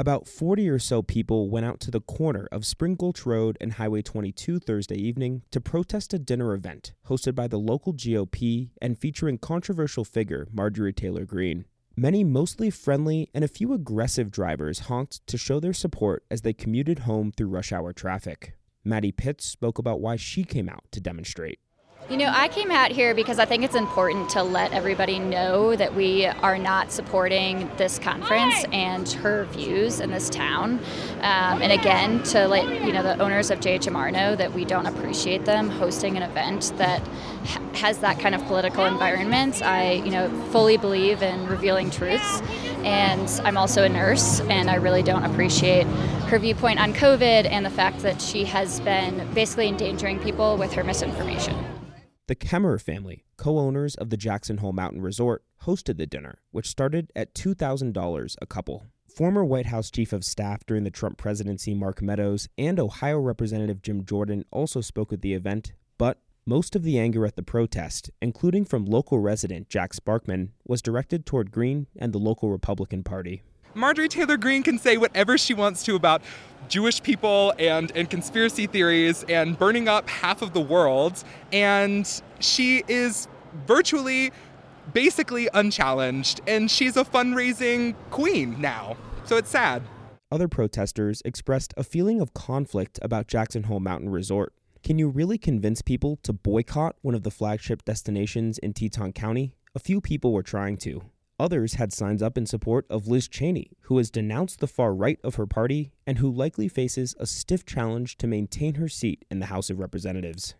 About 40 or so people went out to the corner of Spring Gulch Road and Highway 22 Thursday evening to protest a dinner event hosted by the local GOP and featuring controversial figure Marjorie Taylor Greene. Many mostly friendly and a few aggressive drivers honked to show their support as they commuted home through rush hour traffic. Maddie Pitts spoke about why she came out to demonstrate. You know, I came out here because I think it's important to let everybody know that we are not supporting this conference and her views in this town. Um, and again, to let you know the owners of JHMR know that we don't appreciate them hosting an event that has that kind of political environment. I, you know, fully believe in revealing truths, and I'm also a nurse, and I really don't appreciate her viewpoint on COVID and the fact that she has been basically endangering people with her misinformation. The Kemmerer family, co owners of the Jackson Hole Mountain Resort, hosted the dinner, which started at $2,000 a couple. Former White House Chief of Staff during the Trump presidency, Mark Meadows, and Ohio Representative Jim Jordan also spoke at the event, but most of the anger at the protest, including from local resident Jack Sparkman, was directed toward Greene and the local Republican Party. Marjorie Taylor Greene can say whatever she wants to about Jewish people and, and conspiracy theories and burning up half of the world. And she is virtually, basically unchallenged. And she's a fundraising queen now. So it's sad. Other protesters expressed a feeling of conflict about Jackson Hole Mountain Resort. Can you really convince people to boycott one of the flagship destinations in Teton County? A few people were trying to. Others had signs up in support of Liz Cheney, who has denounced the far right of her party and who likely faces a stiff challenge to maintain her seat in the House of Representatives.